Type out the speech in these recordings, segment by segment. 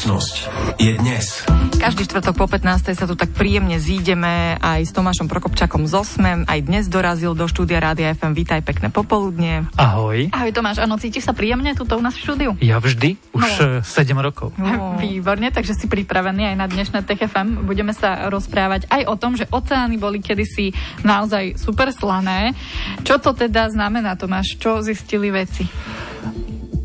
Budúcnosť je dnes. Každý štvrtok po 15. sa tu tak príjemne zídeme aj s Tomášom Prokopčakom z Osmem. Aj dnes dorazil do štúdia Rádia FM. Vítaj, pekné popoludne. Ahoj. Ahoj Tomáš, áno, cítiš sa príjemne tuto u nás v štúdiu? Ja vždy, už no. 7 rokov. No. Výborne, takže si pripravený aj na dnešné TFM. Budeme sa rozprávať aj o tom, že oceány boli kedysi naozaj super slané. Čo to teda znamená, Tomáš? Čo zistili veci?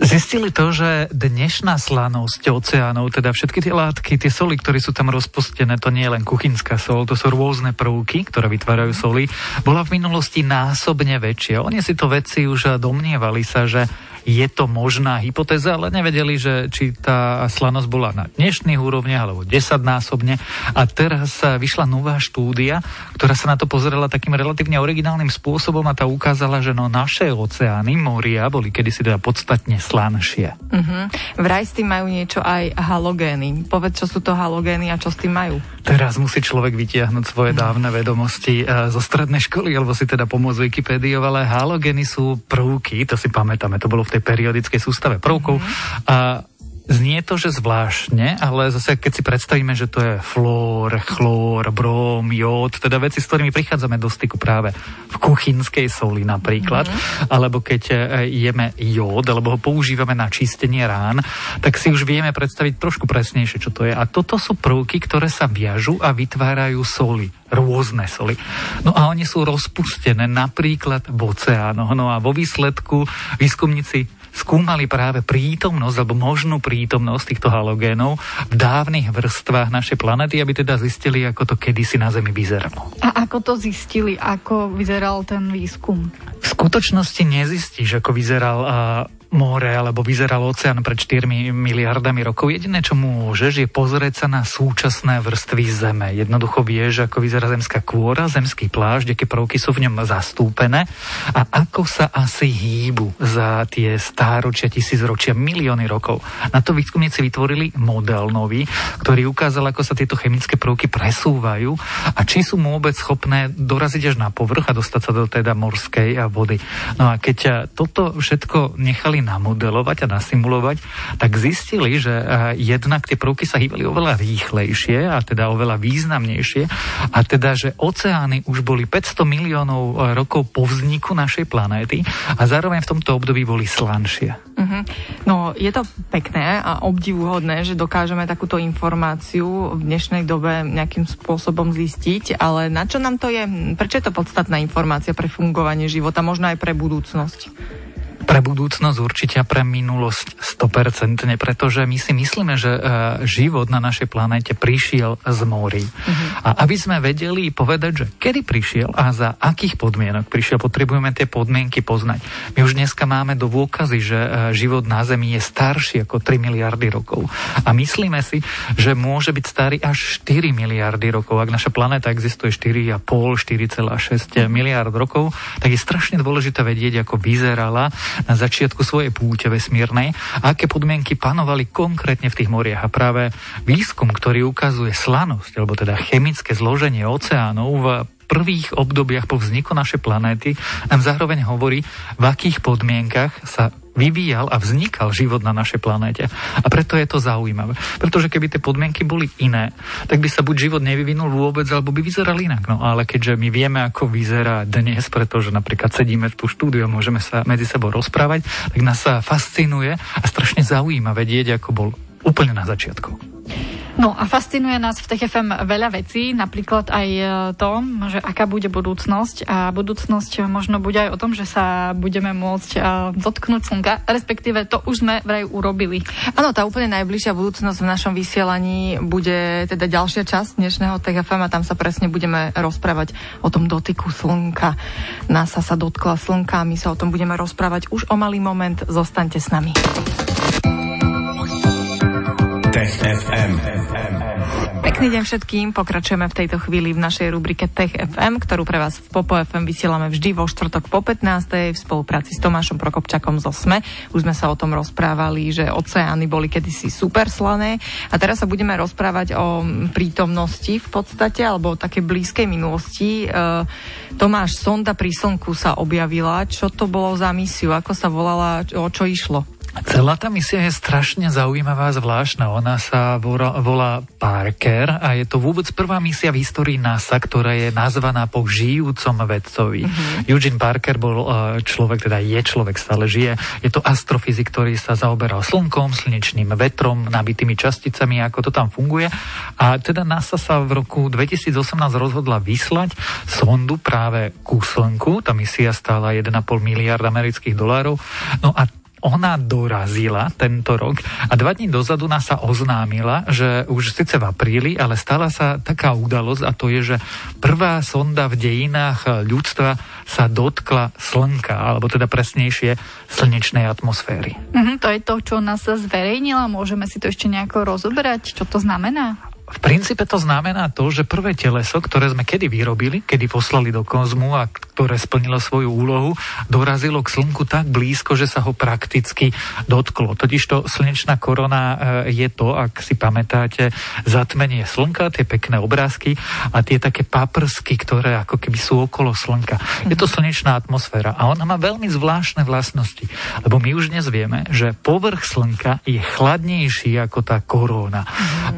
Zistili to, že dnešná slanosť oceánov, teda všetky tie látky, tie soli, ktoré sú tam rozpustené, to nie je len kuchynská sol, to sú rôzne prvky, ktoré vytvárajú soli, bola v minulosti násobne väčšia. Oni si to vedci už domnievali sa, že je to možná hypotéza, ale nevedeli, že či tá slanosť bola na dnešných úrovniach alebo desaťnásobne. A teraz vyšla nová štúdia, ktorá sa na to pozerala takým relatívne originálnym spôsobom a tá ukázala, že no naše oceány, moria boli kedysi teda podstatne slanšie. Uh-huh. Vraj s tým majú niečo aj halogény. Povedz, čo sú to halogény a čo s tým majú? Teraz musí človek vytiahnuť svoje dávne vedomosti eh, zo strednej školy, alebo si teda pomôcť Wikipédiou, ale halogény sú prvky, to si pamätáme, to bolo v tej periodickej sústave prvkov. Mm-hmm. A Znie to, že zvláštne, ale zase keď si predstavíme, že to je flór, chlór, bróm, jód, teda veci, s ktorými prichádzame do styku práve v kuchynskej soli napríklad, mm-hmm. alebo keď e, jeme jód, alebo ho používame na čistenie rán, tak si už vieme predstaviť trošku presnejšie, čo to je. A toto sú prvky, ktoré sa viažu a vytvárajú soli rôzne soli. No a oni sú rozpustené napríklad v oceánoch. No a vo výsledku výskumníci skúmali práve prítomnosť alebo možnú prítomnosť týchto halogénov v dávnych vrstvách našej planety, aby teda zistili, ako to kedysi na Zemi vyzeralo. A ako to zistili? Ako vyzeral ten výskum? V skutočnosti nezistíš, ako vyzeral more alebo vyzeral oceán pred 4 miliardami rokov. Jediné, čo môžeš, je pozrieť sa na súčasné vrstvy Zeme. Jednoducho vieš, ako vyzerá zemská kôra, zemský plášť, aké prvky sú v ňom zastúpené a ako sa asi hýbu za tie stáročia, tisícročia, milióny rokov. Na to výskumníci vytvorili model nový, ktorý ukázal, ako sa tieto chemické prvky presúvajú a či sú vôbec schopné doraziť až na povrch a dostať sa do teda morskej vody. No a keď toto všetko nechali namodelovať a nasimulovať, tak zistili, že eh, jednak tie prvky sa hýbali oveľa rýchlejšie a teda oveľa významnejšie a teda, že oceány už boli 500 miliónov eh, rokov po vzniku našej planéty a zároveň v tomto období boli slanšie. Uh-huh. No, je to pekné a obdivuhodné, že dokážeme takúto informáciu v dnešnej dobe nejakým spôsobom zistiť, ale na čo nám to je? Prečo je to podstatná informácia pre fungovanie života, možno aj pre budúcnosť? Pre budúcnosť určite a pre minulosť 100%, pretože my si myslíme, že e, život na našej planéte prišiel z morí. Uh-huh. A aby sme vedeli povedať, že kedy prišiel a za akých podmienok prišiel, potrebujeme tie podmienky poznať. My už dneska máme dôkazy, že e, život na Zemi je starší ako 3 miliardy rokov. A myslíme si, že môže byť starý až 4 miliardy rokov. Ak naša planéta existuje 4,5, 4,6 miliard rokov, tak je strašne dôležité vedieť, ako vyzerala na začiatku svojej púte vesmírnej aké podmienky panovali konkrétne v tých moriach. A práve výskum, ktorý ukazuje slanosť, alebo teda chemické zloženie oceánov v prvých obdobiach po vzniku našej planéty nám zároveň hovorí, v akých podmienkach sa vyvíjal a vznikal život na našej planéte. A preto je to zaujímavé. Pretože keby tie podmienky boli iné, tak by sa buď život nevyvinul vôbec, alebo by vyzeral inak. No ale keďže my vieme, ako vyzerá dnes, pretože napríklad sedíme tú štúdiu a môžeme sa medzi sebou rozprávať, tak nás sa fascinuje a strašne zaujíma vedieť, ako bol úplne na začiatku. No a fascinuje nás v TFM veľa vecí, napríklad aj e, to, že aká bude budúcnosť a budúcnosť možno bude aj o tom, že sa budeme môcť e, dotknúť slnka, respektíve to už sme vraj urobili. Áno, tá úplne najbližšia budúcnosť v našom vysielaní bude teda ďalšia časť dnešného TFM a tam sa presne budeme rozprávať o tom dotyku slnka. NASA sa dotkla slnka my sa o tom budeme rozprávať už o malý moment. Zostaňte s nami. FM. Pekný deň všetkým. Pokračujeme v tejto chvíli v našej rubrike Tech FM, ktorú pre vás v Popo FM vysielame vždy vo štvrtok po 15. v spolupráci s Tomášom Prokopčakom zo SME. Už sme sa o tom rozprávali, že oceány boli kedysi super slané a teraz sa budeme rozprávať o prítomnosti v podstate alebo o takej blízkej minulosti. E, Tomáš, sonda pri slnku sa objavila. Čo to bolo za misiu? Ako sa volala? O čo išlo? Celá tá misia je strašne zaujímavá a zvláštna. Ona sa volá, volá Parker a je to vôbec prvá misia v histórii NASA, ktorá je nazvaná po žijúcom vedcovi. Uh-huh. Eugene Parker bol e, človek, teda je človek, stále žije. Je to astrofyzik, ktorý sa zaoberal slnkom, slnečným vetrom, nabitými časticami, ako to tam funguje. A teda NASA sa v roku 2018 rozhodla vyslať sondu práve ku slnku. Tá misia stála 1,5 miliard amerických dolárov. No a ona dorazila tento rok a dva dní dozadu nás sa oznámila, že už síce v apríli, ale stala sa taká udalosť a to je, že prvá sonda v dejinách ľudstva sa dotkla Slnka, alebo teda presnejšie slnečnej atmosféry. Mm-hmm, to je to, čo nás zverejnila. Môžeme si to ešte nejako rozoberať, čo to znamená? V princípe to znamená to, že prvé teleso, ktoré sme kedy vyrobili, kedy poslali do kozmu a ktoré splnilo svoju úlohu, dorazilo k Slnku tak blízko, že sa ho prakticky dotklo. Totiž to slnečná korona e, je to, ak si pamätáte, zatmenie Slnka, tie pekné obrázky a tie také paprsky, ktoré ako keby sú okolo Slnka. Je to slnečná atmosféra a ona má veľmi zvláštne vlastnosti, lebo my už dnes vieme, že povrch Slnka je chladnejší ako tá korona.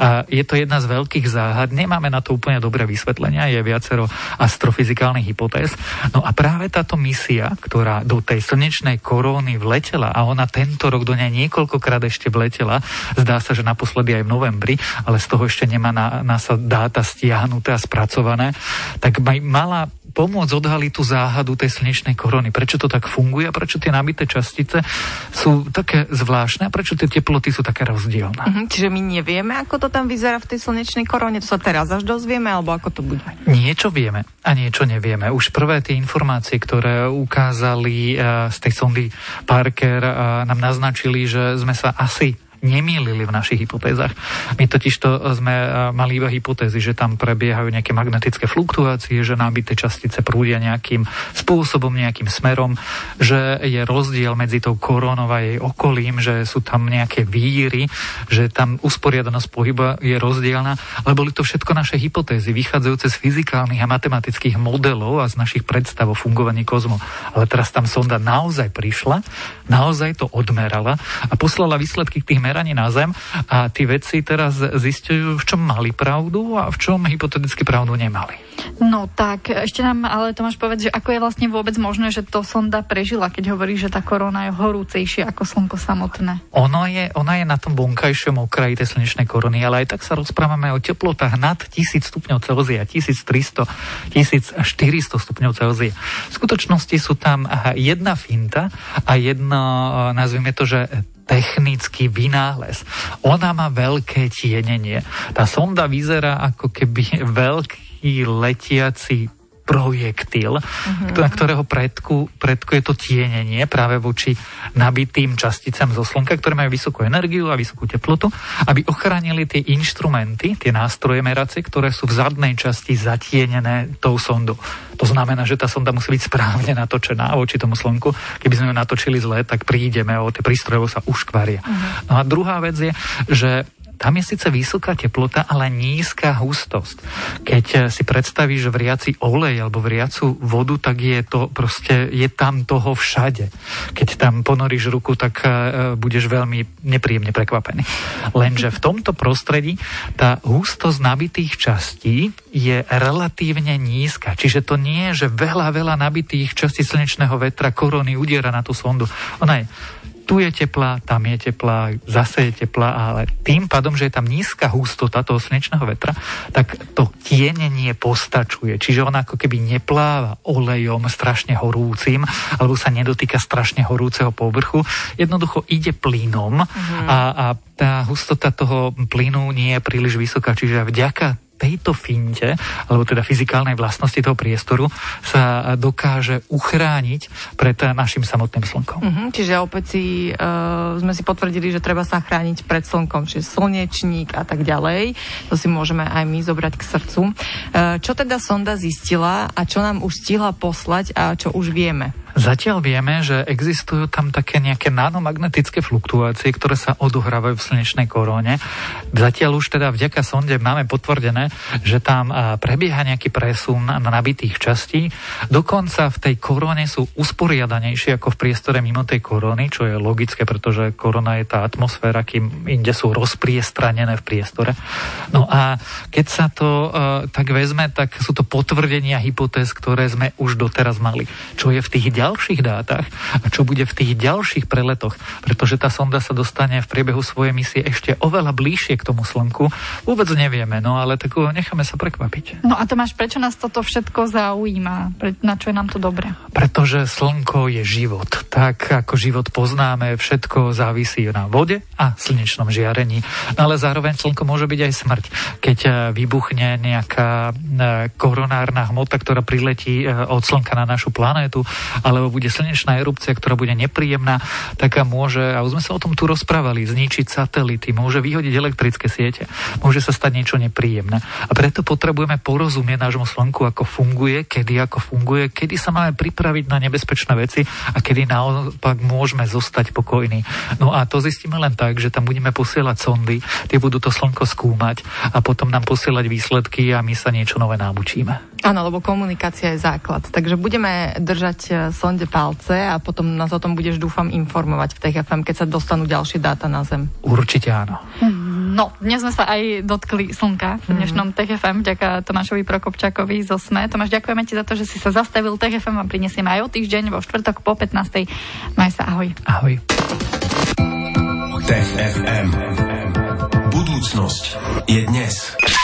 A je to jedna z veľkých záhad. Nemáme na to úplne dobré vysvetlenia, je viacero astrofyzikálnych hypotéz. No a práve táto misia, ktorá do tej slnečnej koróny vletela a ona tento rok do nej niekoľkokrát ešte vletela, zdá sa, že naposledy aj v novembri, ale z toho ešte nemá na, na sa dáta stiahnuté a spracované, tak mala pomôcť odhaliť tú záhadu tej slnečnej korony. Prečo to tak funguje a prečo tie nabité častice sú také zvláštne a prečo tie teploty sú také rozdielne. Uh-huh, čiže my nevieme, ako to tam vyzerá v tej slnečnej korone. To sa teraz až dozvieme, alebo ako to bude? Niečo vieme a niečo nevieme. Už prvé tie informácie, ktoré ukázali uh, z tej sondy Parker, uh, nám naznačili, že sme sa asi nemýlili v našich hypotézach. My totiž to sme e, mali iba hypotézy, že tam prebiehajú nejaké magnetické fluktuácie, že nábité častice prúdia nejakým spôsobom, nejakým smerom, že je rozdiel medzi tou koronou a jej okolím, že sú tam nejaké víry, že tam usporiadanosť pohyba je rozdielna, ale boli to všetko naše hypotézy, vychádzajúce z fyzikálnych a matematických modelov a z našich predstav o fungovaní kozmu. Ale teraz tam sonda naozaj prišla, naozaj to odmerala a poslala výsledky tých meraní na Zem a tí vedci teraz zistujú, v čom mali pravdu a v čom hypoteticky pravdu nemali. No tak, ešte nám ale Tomáš povedz, že ako je vlastne vôbec možné, že to sonda prežila, keď hovorí, že tá korona je horúcejšia ako slnko samotné? Ono je, ona je na tom vonkajšom okraji tej slnečnej korony, ale aj tak sa rozprávame o teplotách nad 1000 stupňov Celzia, 1300, 1400 stupňov Celzia. V skutočnosti sú tam jedna finta a jedno, nazvime to, že technický vynález. Ona má veľké tienenie. Tá sonda vyzerá ako keby veľký letiaci projektil, uh-huh. na ktorého predku, predku je to tienenie práve voči nabitým časticám zo Slnka, ktoré majú vysokú energiu a vysokú teplotu, aby ochránili tie inštrumenty, tie nástroje meracie, ktoré sú v zadnej časti zatienené tou sondou. To znamená, že tá sonda musí byť správne natočená voči tomu Slnku. Keby sme ju natočili zle, tak prídeme o tie prístroje sa uškvaria. Uh-huh. No a druhá vec je, že tam je síce vysoká teplota, ale nízka hustosť. Keď eh, si predstavíš vriaci olej alebo vriacu vodu, tak je to proste, je tam toho všade. Keď tam ponoríš ruku, tak uh, budeš veľmi nepríjemne prekvapený. Lenže v tomto prostredí tá hustosť nabitých častí je relatívne nízka. Čiže to nie je, že veľa, veľa nabitých častí slnečného vetra korony udiera na tú sondu. Ona je tu je teplá, tam je teplá, zase je teplá, ale tým pádom, že je tam nízka hustota toho slnečného vetra, tak to tienenie postačuje. Čiže ona ako keby nepláva olejom strašne horúcim, alebo sa nedotýka strašne horúceho povrchu. Jednoducho ide plynom uh-huh. a, a tá hustota toho plynu nie je príliš vysoká, čiže vďaka tejto finte, alebo teda fyzikálnej vlastnosti toho priestoru, sa dokáže uchrániť pred našim samotným slnkom. Uh-huh, čiže opäť si, uh, sme si potvrdili, že treba sa chrániť pred slnkom, čiže slnečník a tak ďalej. To si môžeme aj my zobrať k srdcu. Uh, čo teda sonda zistila a čo nám už stihla poslať a čo už vieme? Zatiaľ vieme, že existujú tam také nejaké nanomagnetické fluktuácie, ktoré sa odohrávajú v slnečnej koróne. Zatiaľ už teda vďaka sonde máme potvrdené, že tam prebieha nejaký presun na nabitých častí. Dokonca v tej koróne sú usporiadanejšie ako v priestore mimo tej koróny, čo je logické, pretože korona je tá atmosféra, kým inde sú rozpriestranené v priestore. No a keď sa to uh, tak vezme, tak sú to potvrdenia hypotéz, ktoré sme už doteraz mali. Čo je v tých ďalších dátach a čo bude v tých ďalších preletoch, pretože tá sonda sa dostane v priebehu svojej misie ešte oveľa bližšie k tomu Slnku. Vôbec nevieme, no ale tak necháme sa prekvapiť. No a Tomáš, prečo nás toto všetko zaujíma? Na čo je nám to dobré? Pretože Slnko je život. Tak ako život poznáme, všetko závisí na vode a slnečnom žiarení. No ale zároveň Slnko môže byť aj smrť. Keď eh, vybuchne nejaká eh, koronárna hmota, ktorá priletí eh, od Slnka na našu planétu, ale alebo bude slnečná erupcia, ktorá bude nepríjemná, tak môže, a už sme sa o tom tu rozprávali, zničiť satelity, môže vyhodiť elektrické siete, môže sa stať niečo nepríjemné. A preto potrebujeme porozumieť nášmu slnku, ako funguje, kedy ako funguje, kedy sa máme pripraviť na nebezpečné veci a kedy naopak môžeme zostať pokojní. No a to zistíme len tak, že tam budeme posielať sondy, tie budú to slnko skúmať a potom nám posielať výsledky a my sa niečo nové naučíme. Áno, lebo komunikácia je základ. Takže budeme držať sonde palce a potom nás o tom budeš, dúfam, informovať v tej FM, keď sa dostanú ďalšie dáta na Zem. Určite áno. No, dnes sme sa aj dotkli slnka v mhm. dnešnom mm. TFM, vďaka Tomášovi Prokopčakovi zo SME. Tomáš, ďakujeme ti za to, že si sa zastavil TFM a prinesieme aj o týždeň vo štvrtok po 15. Maj sa, ahoj. Ahoj. TFM. Budúcnosť je dnes.